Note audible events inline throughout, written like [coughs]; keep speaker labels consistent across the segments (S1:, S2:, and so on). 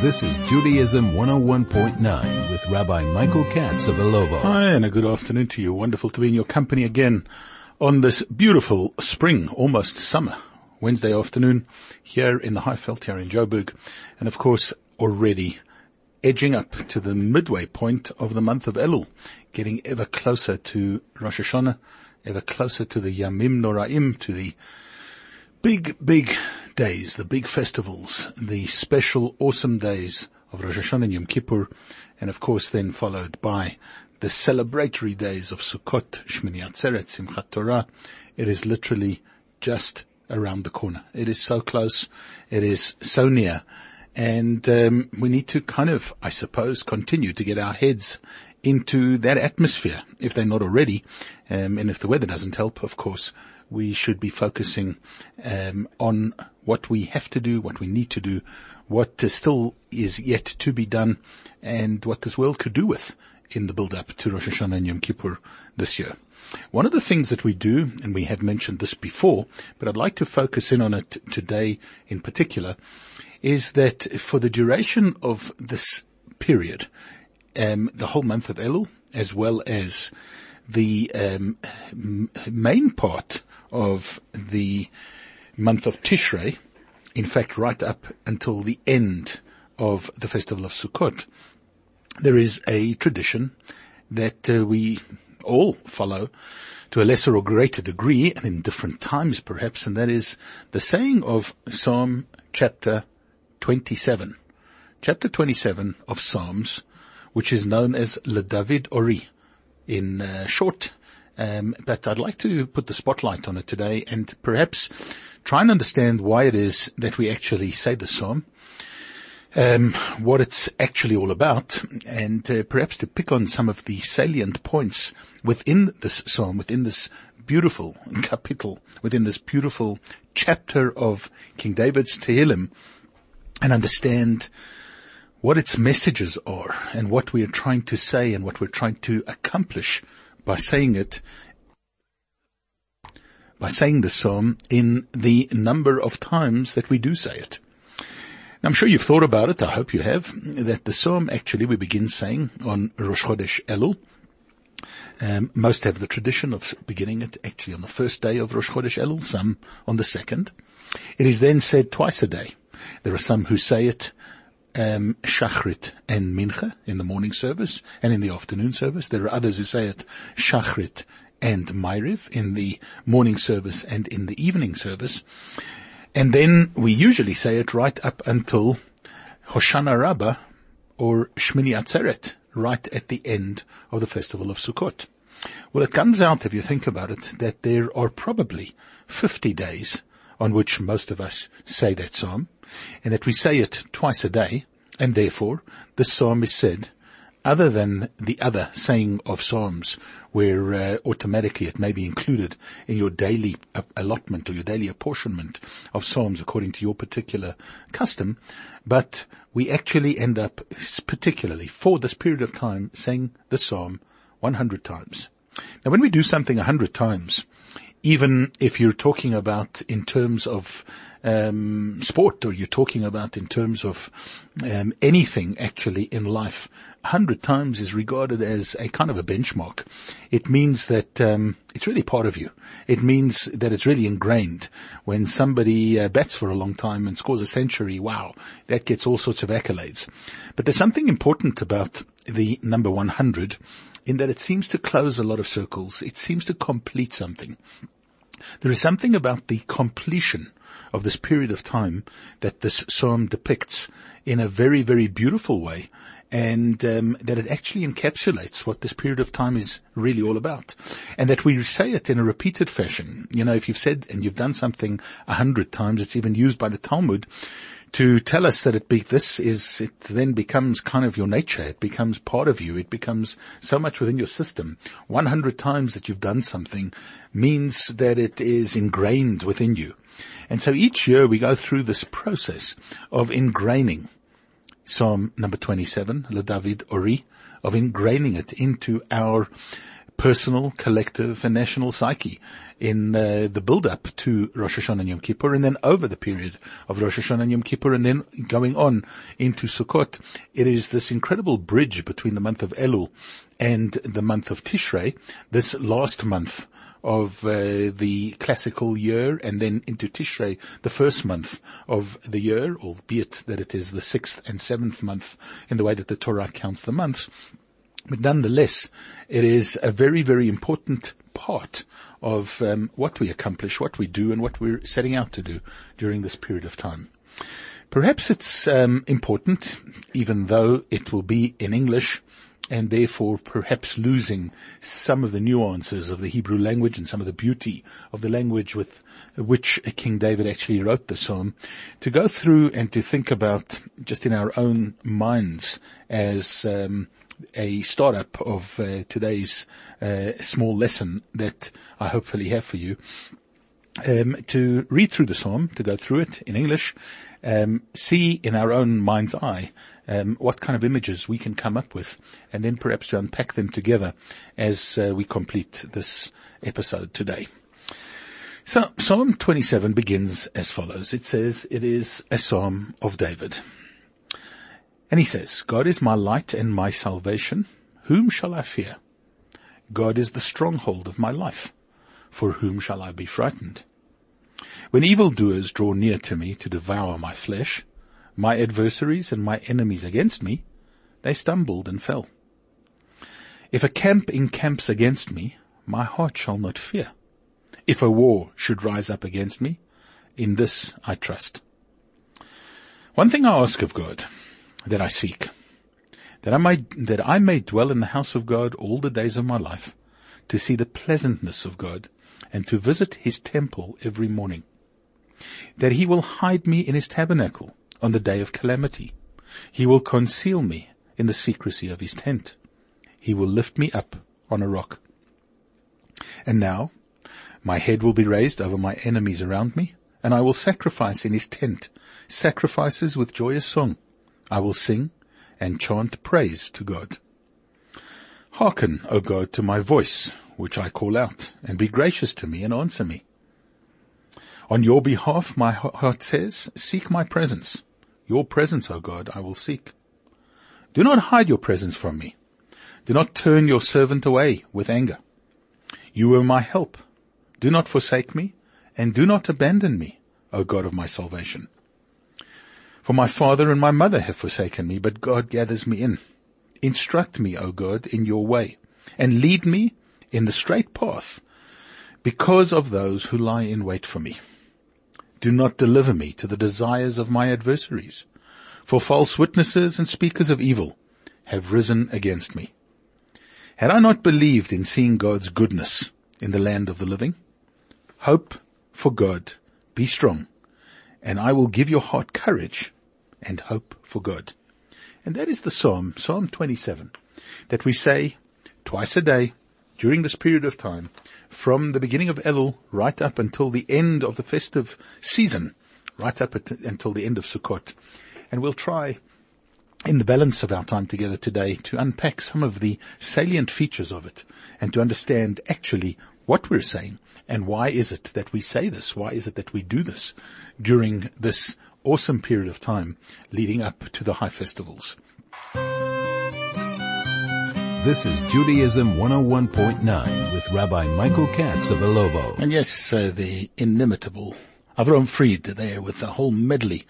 S1: This is Judaism 101.9 with Rabbi Michael Katz of Ilovo.
S2: Hi, and a good afternoon to you. Wonderful to be in your company again on this beautiful spring, almost summer, Wednesday afternoon here in the Highveld here in Joburg. And of course, already edging up to the midway point of the month of Elul, getting ever closer to Rosh Hashanah, ever closer to the Yamim Noraim, to the big, big days, the big festivals, the special awesome days of Rosh Hashanah and Yom Kippur, and of course then followed by the celebratory days of Sukkot, Shmini Atzeret, Simchat Torah. It is literally just around the corner. It is so close. It is so near. And um, we need to kind of, I suppose, continue to get our heads into that atmosphere, if they're not already. Um, and if the weather doesn't help, of course, we should be focusing um, on what we have to do, what we need to do, what still is yet to be done, and what this world could do with in the build-up to Rosh Hashanah and Yom Kippur this year. One of the things that we do, and we have mentioned this before, but I'd like to focus in on it today in particular, is that for the duration of this period, um, the whole month of Elul, as well as the um, main part of the month of Tishrei, in fact, right up until the end of the festival of Sukkot, there is a tradition that uh, we all follow to a lesser or greater degree and in different times perhaps, and that is the saying of Psalm chapter 27. Chapter 27 of Psalms, which is known as Le David Ori in uh, short um, but I'd like to put the spotlight on it today and perhaps try and understand why it is that we actually say the psalm, um, what it's actually all about, and uh, perhaps to pick on some of the salient points within this psalm, within this beautiful [laughs] capital, within this beautiful chapter of King David's Tehillim, and understand what its messages are and what we are trying to say and what we're trying to accomplish by saying it, by saying the psalm in the number of times that we do say it. I'm sure you've thought about it, I hope you have, that the psalm actually we begin saying on Rosh Chodesh Elul. Um, most have the tradition of beginning it actually on the first day of Rosh Chodesh Elul, some on the second. It is then said twice a day. There are some who say it um, Shachrit and Mincha in the morning service and in the afternoon service. There are others who say it Shachrit and Ma'ariv in the morning service and in the evening service. And then we usually say it right up until Hoshana Rabbah or Shmini Atzeret, right at the end of the festival of Sukkot. Well, it comes out, if you think about it, that there are probably 50 days on which most of us say that psalm, and that we say it twice a day, and therefore the psalm is said other than the other saying of psalms where uh, automatically it may be included in your daily allotment or your daily apportionment of psalms according to your particular custom, but we actually end up particularly for this period of time saying the psalm 100 times. Now when we do something 100 times, even if you're talking about in terms of um, sport or you're talking about in terms of um, anything actually in life, a hundred times is regarded as a kind of a benchmark. It means that um, it's really part of you. It means that it's really ingrained. When somebody uh, bats for a long time and scores a century, wow, that gets all sorts of accolades. But there's something important about the number 100 in that it seems to close a lot of circles. It seems to complete something. There is something about the completion of this period of time that this psalm depicts in a very, very beautiful way and um, that it actually encapsulates what this period of time is really all about, and that we say it in a repeated fashion. You know, if you've said and you've done something a hundred times, it's even used by the Talmud to tell us that it be, this is, it then becomes kind of your nature. It becomes part of you. It becomes so much within your system. 100 times that you've done something means that it is ingrained within you. And so each year we go through this process of ingraining Psalm number 27, Le David Ori, of ingraining it into our personal, collective, and national psyche in uh, the build-up to Rosh Hashanah and Yom Kippur, and then over the period of Rosh Hashanah and Yom Kippur, and then going on into Sukkot. It is this incredible bridge between the month of Elul and the month of Tishrei, this last month of uh, the classical year and then into Tishrei, the first month of the year, albeit that it is the sixth and seventh month in the way that the Torah counts the months. But nonetheless, it is a very, very important part of um, what we accomplish, what we do, and what we're setting out to do during this period of time. Perhaps it's um, important, even though it will be in English, and therefore perhaps losing some of the nuances of the Hebrew language and some of the beauty of the language with which King David actually wrote the psalm, to go through and to think about just in our own minds as um, a startup of uh, today's uh, small lesson that I hopefully have for you. Um, to read through the psalm, to go through it in English, um, see in our own mind's eye um, what kind of images we can come up with, and then perhaps to unpack them together as uh, we complete this episode today. So Psalm 27 begins as follows. It says it is a psalm of David. And he says, God is my light and my salvation. Whom shall I fear? God is the stronghold of my life. For whom shall I be frightened? When evildoers draw near to me to devour my flesh, my adversaries and my enemies against me, they stumbled and fell. If a camp encamps against me, my heart shall not fear. If a war should rise up against me, in this I trust. One thing I ask of God, that I seek, that I may, that I may dwell in the house of God all the days of my life, to see the pleasantness of God, and to visit his temple every morning. That he will hide me in his tabernacle, on the day of calamity. He will conceal me in the secrecy of his tent. He will lift me up on a rock. And now my head will be raised over my enemies around me, and I will sacrifice in his tent sacrifices with joyous song. I will sing and chant praise to God. Hearken, O God, to my voice, which I call out, and be gracious to me and answer me. On your behalf, my heart says, seek my presence. Your presence, O God, I will seek. Do not hide your presence from me. Do not turn your servant away with anger. You are my help. Do not forsake me and do not abandon me, O God of my salvation. For my father and my mother have forsaken me, but God gathers me in. Instruct me, O God, in your way and lead me in the straight path because of those who lie in wait for me. Do not deliver me to the desires of my adversaries, for false witnesses and speakers of evil have risen against me. Had I not believed in seeing God's goodness in the land of the living? Hope for God, be strong, and I will give your heart courage and hope for God. And that is the Psalm, Psalm 27, that we say twice a day during this period of time from the beginning of Elul right up until the end of the festive season, right up at, until the end of Sukkot. And we'll try in the balance of our time together today to unpack some of the salient features of it and to understand actually what we're saying and why is it that we say this? Why is it that we do this during this awesome period of time leading up to the high festivals?
S1: This is Judaism 101.9 with Rabbi Michael Katz of Ilovo.
S2: And yes, uh, the inimitable Avram Fried there with a whole medley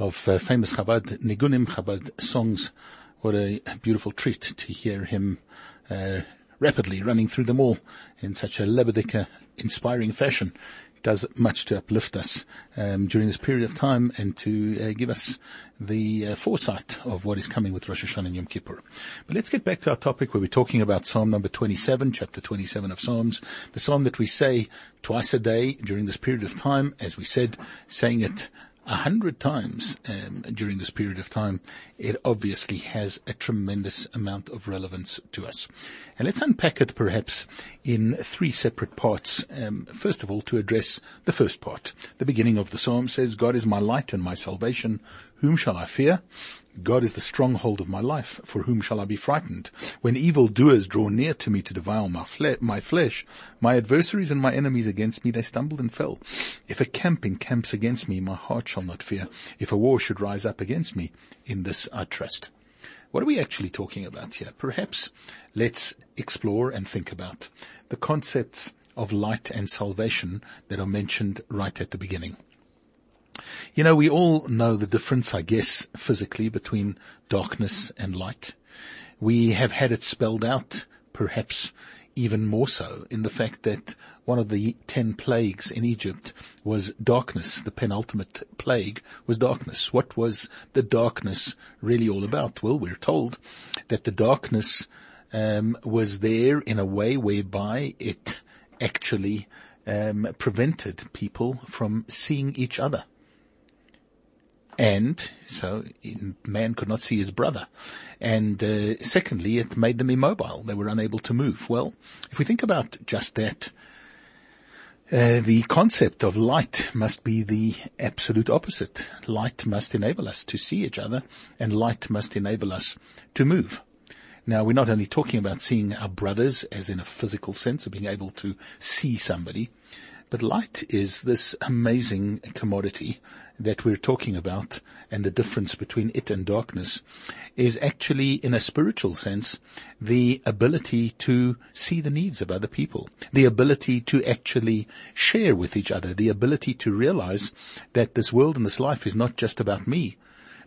S2: of uh, famous Chabad, Nigunim Chabad songs. What a beautiful treat to hear him uh, rapidly running through them all in such a Lebedeka inspiring fashion does much to uplift us um, during this period of time and to uh, give us the uh, foresight of what is coming with Rosh Hashanah and Yom Kippur. But let's get back to our topic where we're talking about Psalm number 27, chapter 27 of Psalms, the psalm that we say twice a day during this period of time, as we said, saying it a hundred times um, during this period of time, it obviously has a tremendous amount of relevance to us. And let's unpack it perhaps in three separate parts. Um, first of all, to address the first part. The beginning of the psalm says, God is my light and my salvation. Whom shall I fear? God is the stronghold of my life. For whom shall I be frightened? When evil doers draw near to me to devour my, fle- my flesh, my adversaries and my enemies against me, they stumbled and fell. If a camp encamps against me, my heart shall not fear. If a war should rise up against me, in this I trust. What are we actually talking about here? Perhaps let's explore and think about the concepts of light and salvation that are mentioned right at the beginning. You know, we all know the difference, I guess, physically between darkness and light. We have had it spelled out, perhaps even more so, in the fact that one of the ten plagues in Egypt was darkness. The penultimate plague was darkness. What was the darkness really all about? Well, we're told that the darkness um, was there in a way whereby it actually um, prevented people from seeing each other. And so man could not see his brother. And uh, secondly, it made them immobile. They were unable to move. Well, if we think about just that, uh, the concept of light must be the absolute opposite. Light must enable us to see each other and light must enable us to move. Now, we're not only talking about seeing our brothers as in a physical sense of being able to see somebody, but light is this amazing commodity that we're talking about and the difference between it and darkness is actually in a spiritual sense the ability to see the needs of other people, the ability to actually share with each other, the ability to realize that this world and this life is not just about me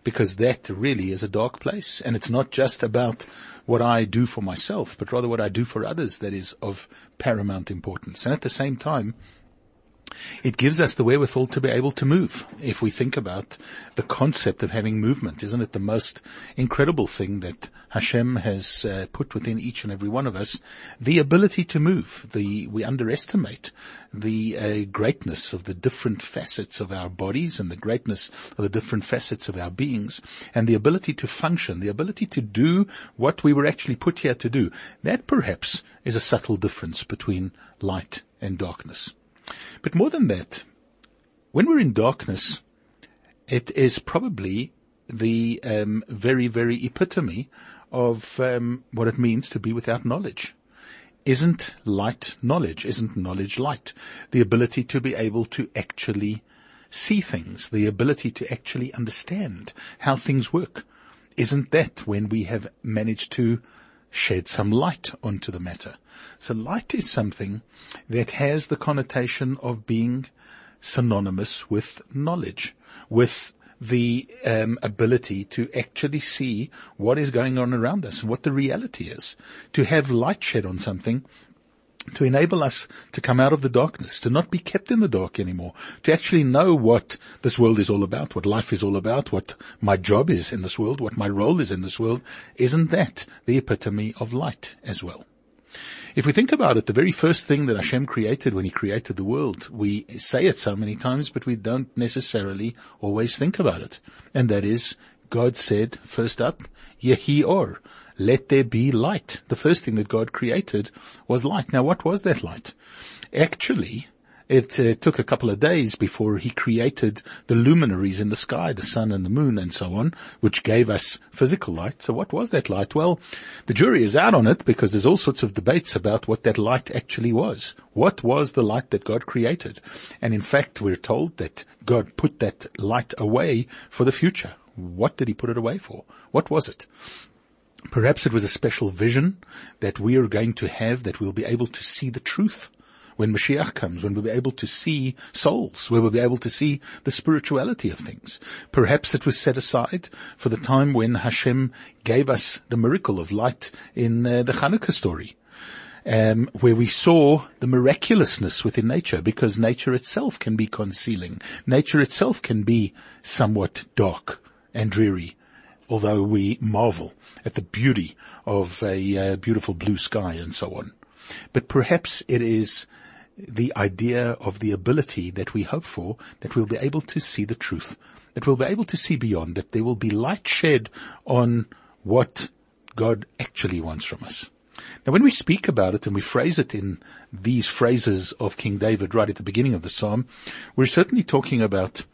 S2: because that really is a dark place and it's not just about what I do for myself, but rather what I do for others that is of paramount importance. And at the same time, it gives us the wherewithal to be able to move. If we think about the concept of having movement, isn't it the most incredible thing that Hashem has uh, put within each and every one of us? The ability to move. The we underestimate the uh, greatness of the different facets of our bodies and the greatness of the different facets of our beings, and the ability to function, the ability to do what we were actually put here to do. That perhaps is a subtle difference between light and darkness. But more than that, when we're in darkness, it is probably the um, very, very epitome of um, what it means to be without knowledge. Isn't light knowledge? Isn't knowledge light? The ability to be able to actually see things, the ability to actually understand how things work. Isn't that when we have managed to shed some light onto the matter? So light is something that has the connotation of being synonymous with knowledge, with the um, ability to actually see what is going on around us and what the reality is. To have light shed on something to enable us to come out of the darkness, to not be kept in the dark anymore, to actually know what this world is all about, what life is all about, what my job is in this world, what my role is in this world. Isn't that the epitome of light as well? If we think about it, the very first thing that Hashem created when He created the world, we say it so many times, but we don't necessarily always think about it. And that is, God said, first up, Yehi Or, let there be light. The first thing that God created was light. Now what was that light? Actually, it uh, took a couple of days before he created the luminaries in the sky, the sun and the moon and so on, which gave us physical light. So what was that light? Well, the jury is out on it because there's all sorts of debates about what that light actually was. What was the light that God created? And in fact, we're told that God put that light away for the future. What did he put it away for? What was it? Perhaps it was a special vision that we are going to have that we'll be able to see the truth when Mashiach comes, when we'll be able to see souls, where we'll be able to see the spirituality of things. Perhaps it was set aside for the time when Hashem gave us the miracle of light in uh, the Hanukkah story. Um, where we saw the miraculousness within nature, because nature itself can be concealing. Nature itself can be somewhat dark and dreary, although we marvel at the beauty of a uh, beautiful blue sky and so on. But perhaps it is the idea of the ability that we hope for, that we'll be able to see the truth, that we'll be able to see beyond, that there will be light shed on what God actually wants from us. Now when we speak about it and we phrase it in these phrases of King David right at the beginning of the psalm, we're certainly talking about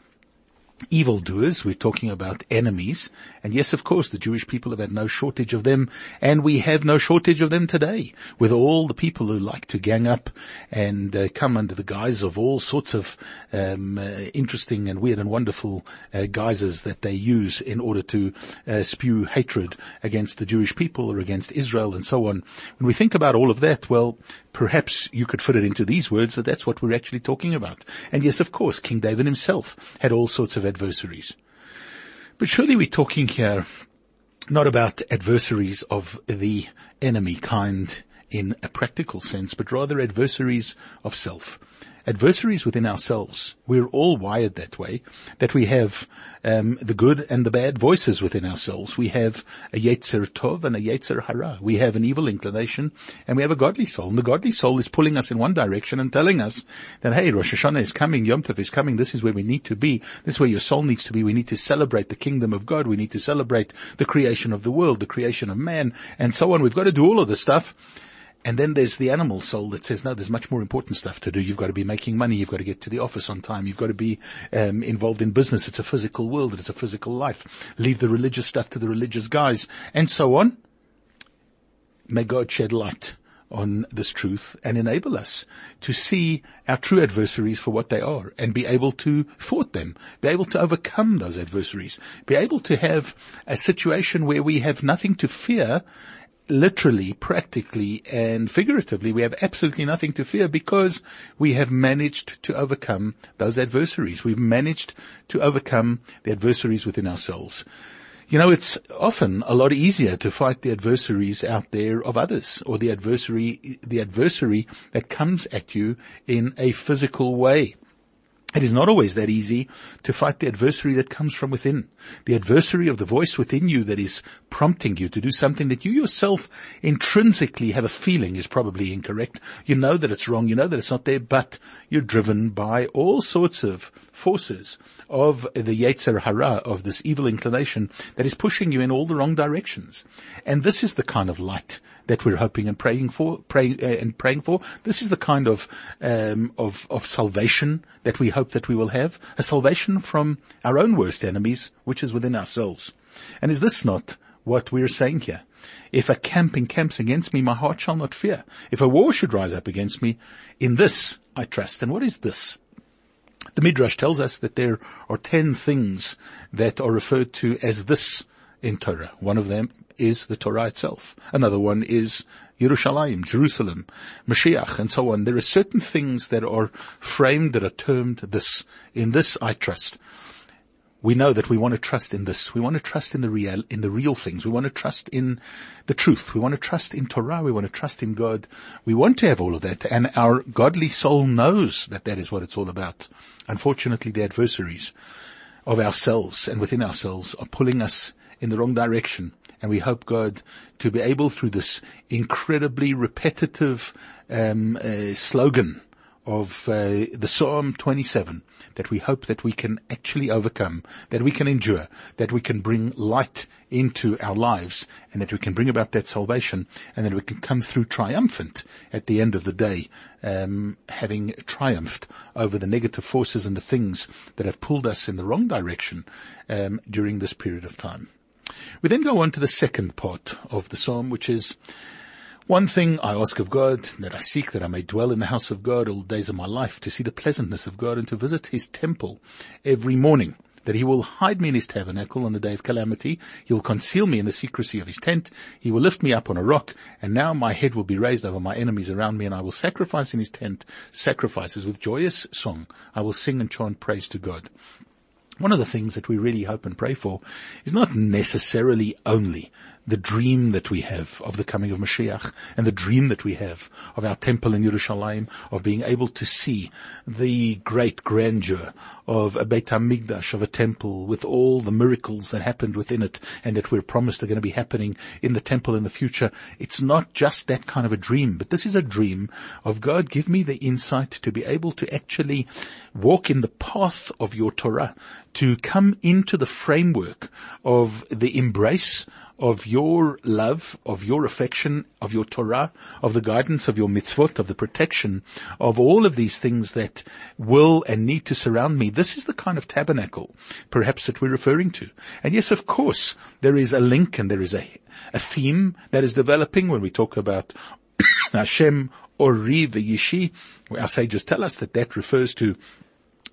S2: evildoers. We're talking about enemies. And yes, of course, the Jewish people have had no shortage of them, and we have no shortage of them today, with all the people who like to gang up and uh, come under the guise of all sorts of um, uh, interesting and weird and wonderful uh, guises that they use in order to uh, spew hatred against the Jewish people or against Israel and so on. When we think about all of that, well, perhaps you could fit it into these words that that's what we're actually talking about. And yes, of course, King David himself had all sorts of adversaries. But surely we're talking here not about adversaries of the enemy kind in a practical sense, but rather adversaries of self adversaries within ourselves. We're all wired that way, that we have um, the good and the bad voices within ourselves. We have a Yetzer Tov and a Yetzer Hara. We have an evil inclination and we have a godly soul. And the godly soul is pulling us in one direction and telling us that, hey, Rosh Hashanah is coming, Yom Tov is coming, this is where we need to be. This is where your soul needs to be. We need to celebrate the kingdom of God. We need to celebrate the creation of the world, the creation of man, and so on. We've got to do all of this stuff. And then there's the animal soul that says, no, there's much more important stuff to do. You've got to be making money. You've got to get to the office on time. You've got to be um, involved in business. It's a physical world. It's a physical life. Leave the religious stuff to the religious guys and so on. May God shed light on this truth and enable us to see our true adversaries for what they are and be able to thwart them, be able to overcome those adversaries, be able to have a situation where we have nothing to fear literally, practically, and figuratively, we have absolutely nothing to fear because we have managed to overcome those adversaries. We've managed to overcome the adversaries within ourselves. You know, it's often a lot easier to fight the adversaries out there of others or the adversary, the adversary that comes at you in a physical way. It is not always that easy to fight the adversary that comes from within. The adversary of the voice within you that is prompting you to do something that you yourself intrinsically have a feeling is probably incorrect. You know that it's wrong. You know that it's not there, but you're driven by all sorts of forces of the Yetzer Hara, of this evil inclination that is pushing you in all the wrong directions. And this is the kind of light that we're hoping and praying for, pray, uh, and praying for. This is the kind of, um, of, of salvation that we hope that we will have. A salvation from our own worst enemies, which is within ourselves. And is this not what we're saying here? If a camp encamps against me, my heart shall not fear. If a war should rise up against me, in this I trust. And what is this? The Midrash tells us that there are ten things that are referred to as this in Torah. One of them is the Torah itself. Another one is Yerushalayim, Jerusalem, Mashiach, and so on. There are certain things that are framed that are termed this. In this I trust we know that we want to trust in this. We want to trust in the real, in the real things. We want to trust in the truth. We want to trust in Torah. We want to trust in God. We want to have all of that. And our godly soul knows that that is what it's all about. Unfortunately, the adversaries of ourselves and within ourselves are pulling us in the wrong direction. And we hope God to be able through this incredibly repetitive um, uh, slogan of uh, the Psalm 27 that we hope that we can actually overcome, that we can endure, that we can bring light into our lives, and that we can bring about that salvation, and that we can come through triumphant at the end of the day, um, having triumphed over the negative forces and the things that have pulled us in the wrong direction um, during this period of time. We then go on to the second part of the psalm, which is one thing I ask of God, that I seek that I may dwell in the house of God all the days of my life, to see the pleasantness of God and to visit his temple every morning that he will hide me in his tabernacle on the day of calamity. He will conceal me in the secrecy of his tent. He will lift me up on a rock. And now my head will be raised over my enemies around me and I will sacrifice in his tent sacrifices with joyous song. I will sing and chant praise to God. One of the things that we really hope and pray for is not necessarily only the dream that we have of the coming of Mashiach and the dream that we have of our temple in Yerushalayim, of being able to see the great grandeur of a Beit HaMikdash, of a temple with all the miracles that happened within it and that we're promised are going to be happening in the temple in the future. It's not just that kind of a dream, but this is a dream of God, give me the insight to be able to actually walk in the path of your Torah, to come into the framework of the embrace of your love, of your affection, of your Torah, of the guidance of your mitzvot, of the protection of all of these things that will and need to surround me. This is the kind of tabernacle, perhaps, that we're referring to. And yes, of course, there is a link and there is a, a theme that is developing when we talk about [coughs] Hashem Ori Yishi. Our sages tell us that that refers to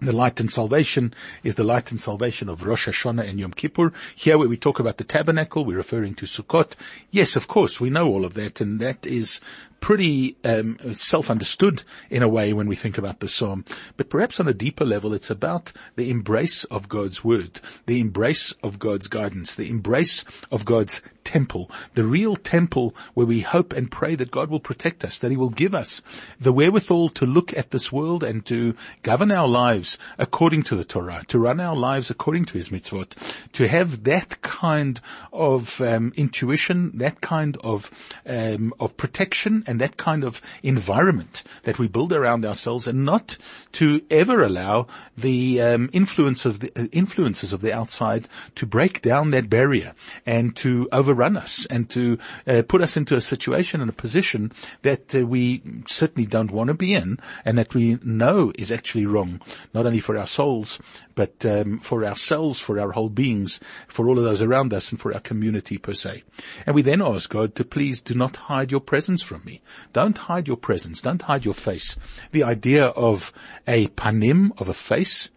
S2: the light and salvation is the light and salvation of Rosh Hashanah and Yom Kippur. Here where we talk about the tabernacle, we're referring to Sukkot. Yes, of course, we know all of that and that is pretty um, self-understood in a way when we think about the psalm. But perhaps on a deeper level, it's about the embrace of God's word, the embrace of God's guidance, the embrace of God's temple, the real temple where we hope and pray that God will protect us, that He will give us the wherewithal to look at this world and to govern our lives according to the Torah, to run our lives according to His mitzvot, to have that kind of um, intuition, that kind of um, of protection and that kind of environment that we build around ourselves and not to ever allow the um, influence of the uh, influences of the outside to break down that barrier and to overrun us and to uh, put us into a situation and a position that uh, we certainly don't want to be in and that we know is actually wrong, not only for our souls, but um, for ourselves, for our whole beings, for all of those around us, and for our community per se. And we then ask God to please do not hide your presence from me. Don't hide your presence. Don't hide your face. The idea of a panim, of a face,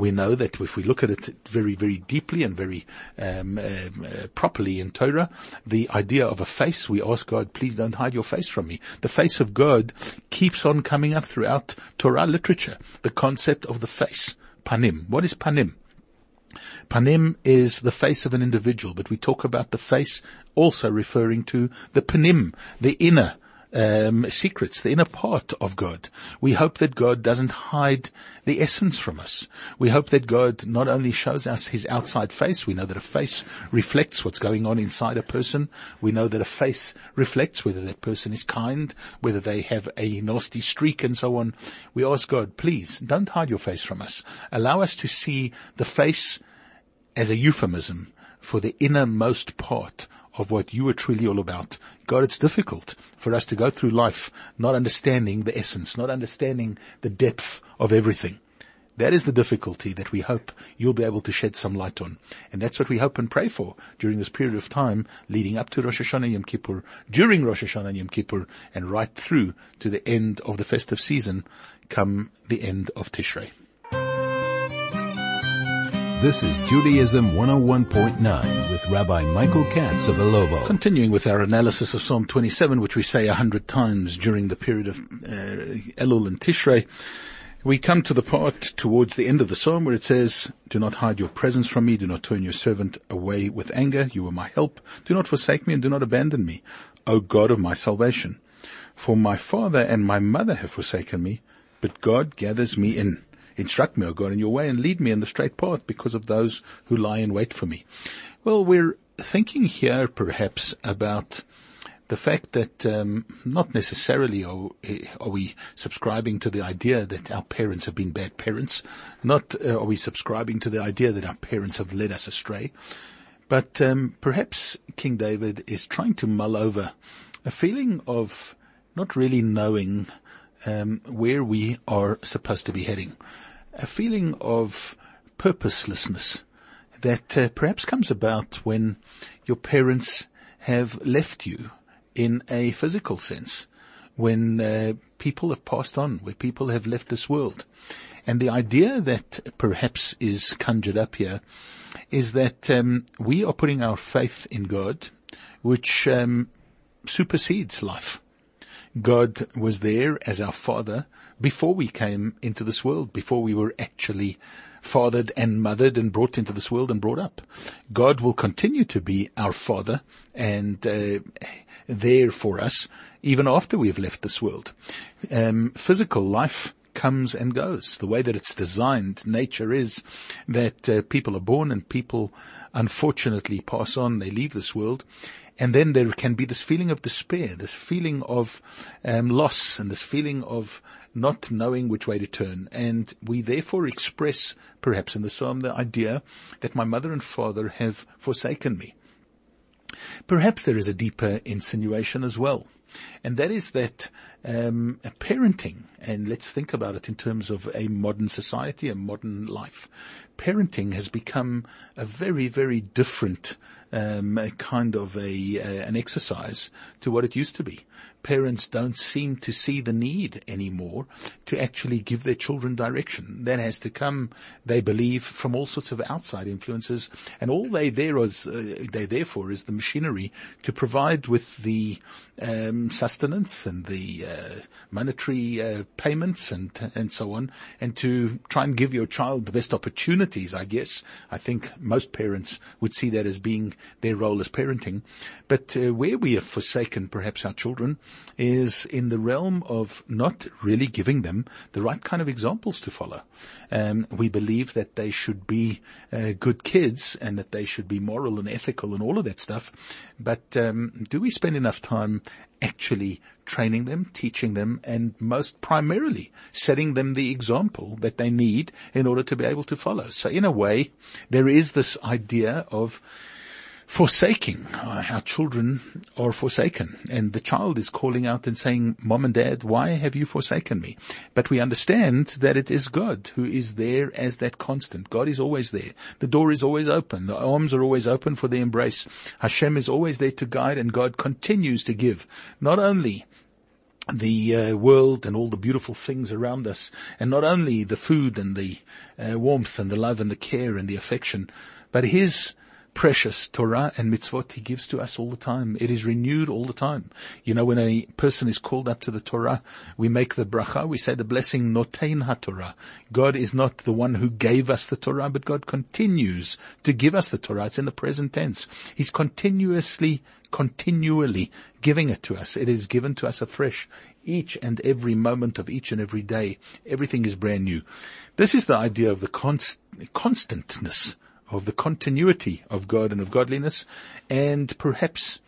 S2: we know that if we look at it very, very deeply and very um, uh, properly in Torah, the idea of a face, we ask God, please don't hide your face from me. The face of God keeps on coming up throughout Torah literature. The concept of the face, panim. What is panim? Panim is the face of an individual, but we talk about the face also referring to the panim, the inner um, secrets, the inner part of God. We hope that God doesn't hide the essence from us. We hope that God not only shows us his outside face, we know that a face reflects what's going on inside a person. We know that a face reflects whether that person is kind, whether they have a nasty streak and so on. We ask God, please don't hide your face from us. Allow us to see the face as a euphemism for the innermost part of what you are truly all about. God, it's difficult for us to go through life not understanding the essence, not understanding the depth of everything. That is the difficulty that we hope you'll be able to shed some light on. And that's what we hope and pray for during this period of time leading up to Rosh Hashanah Yom Kippur, during Rosh Hashanah Yom Kippur, and right through to the end of the festive season come the end of Tishrei.
S1: This is Judaism 101.9 with Rabbi Michael Katz of Ilovo.
S2: Continuing with our analysis of Psalm 27, which we say a hundred times during the period of uh, Elul and Tishrei, we come to the part towards the end of the psalm where it says, Do not hide your presence from me, do not turn your servant away with anger, you are my help, do not forsake me and do not abandon me, O God of my salvation. For my father and my mother have forsaken me, but God gathers me in. Instruct me, O God, in your way and lead me in the straight path because of those who lie in wait for me. Well, we're thinking here perhaps about the fact that um, not necessarily are, are, we subscribing to the idea that our parents have been bad parents, not uh, are we subscribing to the idea that our parents have led us astray, but um, perhaps King David is trying to mull over a feeling of not really knowing um, where we are supposed to be heading a feeling of purposelessness that uh, perhaps comes about when your parents have left you in a physical sense, when uh, people have passed on, where people have left this world. And the idea that perhaps is conjured up here is that um, we are putting our faith in God, which um, supersedes life. God was there as our Father before we came into this world, before we were actually fathered and mothered and brought into this world and brought up. God will continue to be our Father and uh, there for us even after we have left this world. Um, physical life comes and goes. The way that it's designed, nature is that uh, people are born and people unfortunately pass on, they leave this world. And then there can be this feeling of despair, this feeling of um, loss, and this feeling of not knowing which way to turn. And we therefore express, perhaps in the psalm, the idea that my mother and father have forsaken me. Perhaps there is a deeper insinuation as well. And that is that um, parenting, and let's think about it in terms of a modern society, a modern life. Parenting has become a very, very different um, kind of a uh, an exercise to what it used to be parents don't seem to see the need anymore to actually give their children direction. That has to come, they believe, from all sorts of outside influences, and all they there is, uh, they therefore is the machinery to provide with the um, sustenance and the uh, monetary uh, payments and and so on, and to try and give your child the best opportunities. I guess I think most parents would see that as being their role as parenting, but uh, where we have forsaken perhaps our children is in the realm of not really giving them the right kind of examples to follow. Um, we believe that they should be uh, good kids and that they should be moral and ethical and all of that stuff. But um, do we spend enough time actually training them, teaching them, and most primarily setting them the example that they need in order to be able to follow? So in a way, there is this idea of forsaking. Uh, our children are forsaken. And the child is calling out and saying, Mom and Dad, why have you forsaken me? But we understand that it is God who is there as that constant. God is always there. The door is always open. The arms are always open for the embrace. Hashem is always there to guide and God continues to give. Not only the uh, world and all the beautiful things around us, and not only the food and the uh, warmth and the love and the care and the affection, but His precious Torah and mitzvot he gives to us all the time. It is renewed all the time. You know, when a person is called up to the Torah, we make the bracha, we say the blessing notein ha-Torah. God is not the one who gave us the Torah, but God continues to give us the Torah. It's in the present tense. He's continuously, continually giving it to us. It is given to us afresh each and every moment of each and every day. Everything is brand new. This is the idea of the const- constantness of the continuity of God and of godliness, and perhaps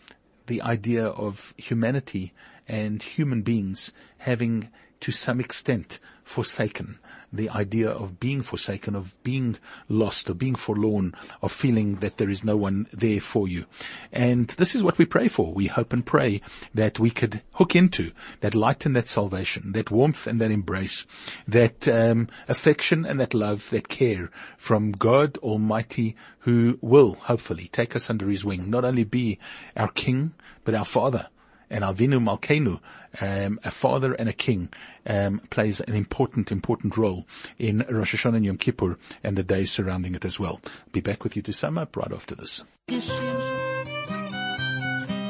S2: the idea of humanity and human beings having to some extent forsaken the idea of being forsaken, of being lost, of being forlorn, of feeling that there is no one there for you. And this is what we pray for. We hope and pray that we could hook into that light and that salvation, that warmth and that embrace, that um, affection and that love, that care from God Almighty who will hopefully take us under his wing, not only be our King, but our Father and Avinu Malkeinu, um, a father and a king, um, plays an important, important role in Rosh Hashanah and Yom Kippur and the days surrounding it as well. Be back with you to sum up right after this.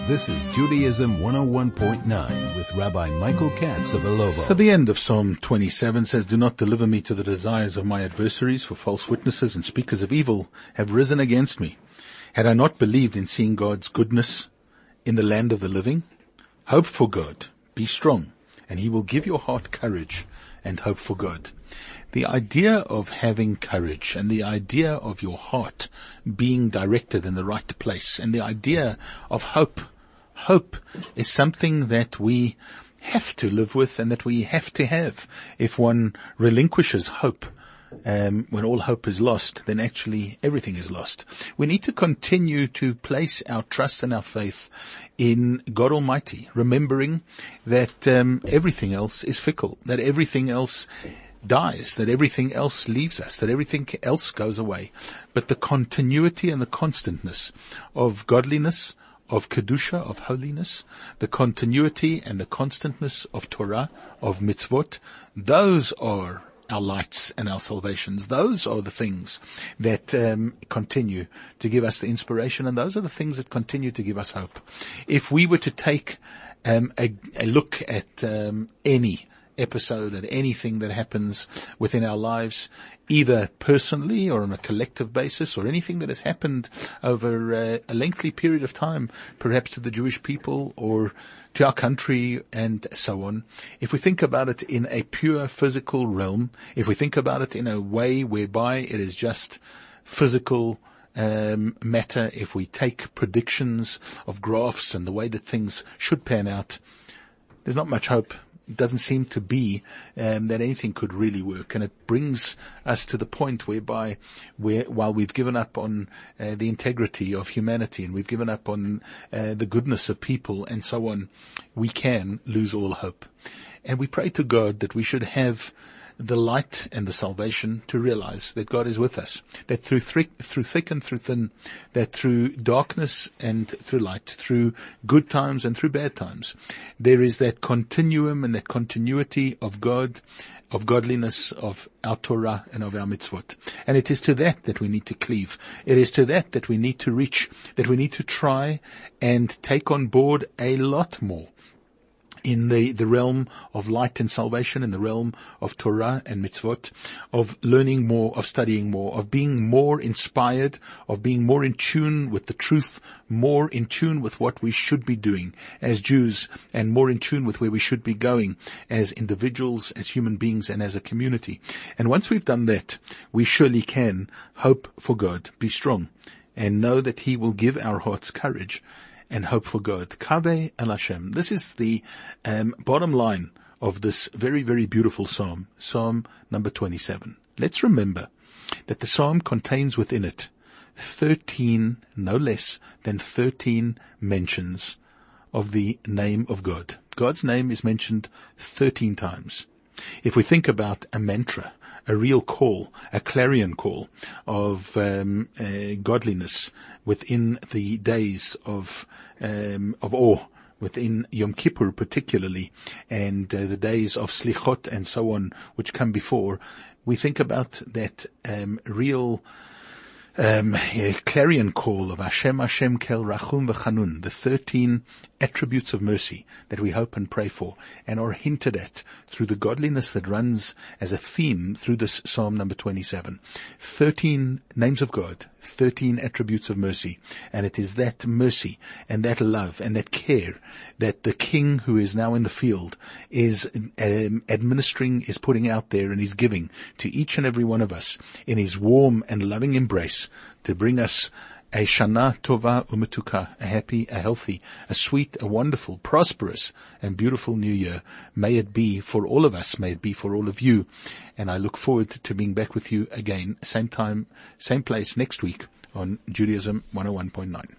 S1: This is Judaism 101.9 with Rabbi Michael Katz of Ilovo.
S2: So the end of Psalm 27 says, Do not deliver me to the desires of my adversaries, for false witnesses and speakers of evil have risen against me. Had I not believed in seeing God's goodness in the land of the living, Hope for God. Be strong and he will give your heart courage and hope for God. The idea of having courage and the idea of your heart being directed in the right place and the idea of hope, hope is something that we have to live with and that we have to have. If one relinquishes hope, um, when all hope is lost, then actually everything is lost. We need to continue to place our trust and our faith in God Almighty, remembering that um, everything else is fickle, that everything else dies, that everything else leaves us, that everything else goes away. But the continuity and the constantness of godliness, of Kedusha, of holiness, the continuity and the constantness of Torah, of mitzvot, those are our lights and our salvations. Those are the things that um, continue to give us the inspiration, and those are the things that continue to give us hope. If we were to take um, a, a, look at um, any episode and anything that happens within our lives, either personally or on a collective basis, or anything that has happened over a, a lengthy period of time, perhaps to the Jewish people or to our country and so on. If we think about it in a pure physical realm, if we think about it in a way whereby it is just physical um, matter, if we take predictions of graphs and the way that things should pan out, there's not much hope doesn't seem to be um, that anything could really work, and it brings us to the point whereby, where while we've given up on uh, the integrity of humanity and we've given up on uh, the goodness of people and so on, we can lose all hope. And we pray to God that we should have the light and the salvation to realize that God is with us. That through thick, through thick and through thin, that through darkness and through light, through good times and through bad times, there is that continuum and that continuity of God, of godliness, of our Torah and of our mitzvot. And it is to that that we need to cleave. It is to that that we need to reach, that we need to try and take on board a lot more in the, the realm of light and salvation, in the realm of Torah and mitzvot, of learning more, of studying more, of being more inspired, of being more in tune with the truth, more in tune with what we should be doing as Jews, and more in tune with where we should be going as individuals, as human beings, and as a community. And once we've done that, we surely can hope for God, be strong, and know that He will give our hearts courage and hope for God. Kaveh El Hashem. This is the um, bottom line of this very, very beautiful psalm, Psalm number 27. Let's remember that the psalm contains within it 13, no less than 13 mentions of the name of God. God's name is mentioned 13 times. If we think about a mantra, a real call, a clarion call of um, uh, godliness within the days of um, of awe, within Yom Kippur particularly, and uh, the days of Slichot and so on, which come before, we think about that um, real um, clarion call of Hashem Hashem Kel Rachum V'Chanun, the 13 attributes of mercy that we hope and pray for and are hinted at through the godliness that runs as a theme through this Psalm number 27. 13 names of God, 13 attributes of mercy. And it is that mercy and that love and that care that the King who is now in the field is um, administering, is putting out there and is giving to each and every one of us in his warm and loving embrace to bring us a Shana Tova Umetuka, a happy, a healthy, a sweet, a wonderful, prosperous, and beautiful new year. May it be for all of us. May it be for all of you. And I look forward to being back with you again, same time, same place next week on Judaism 101.9.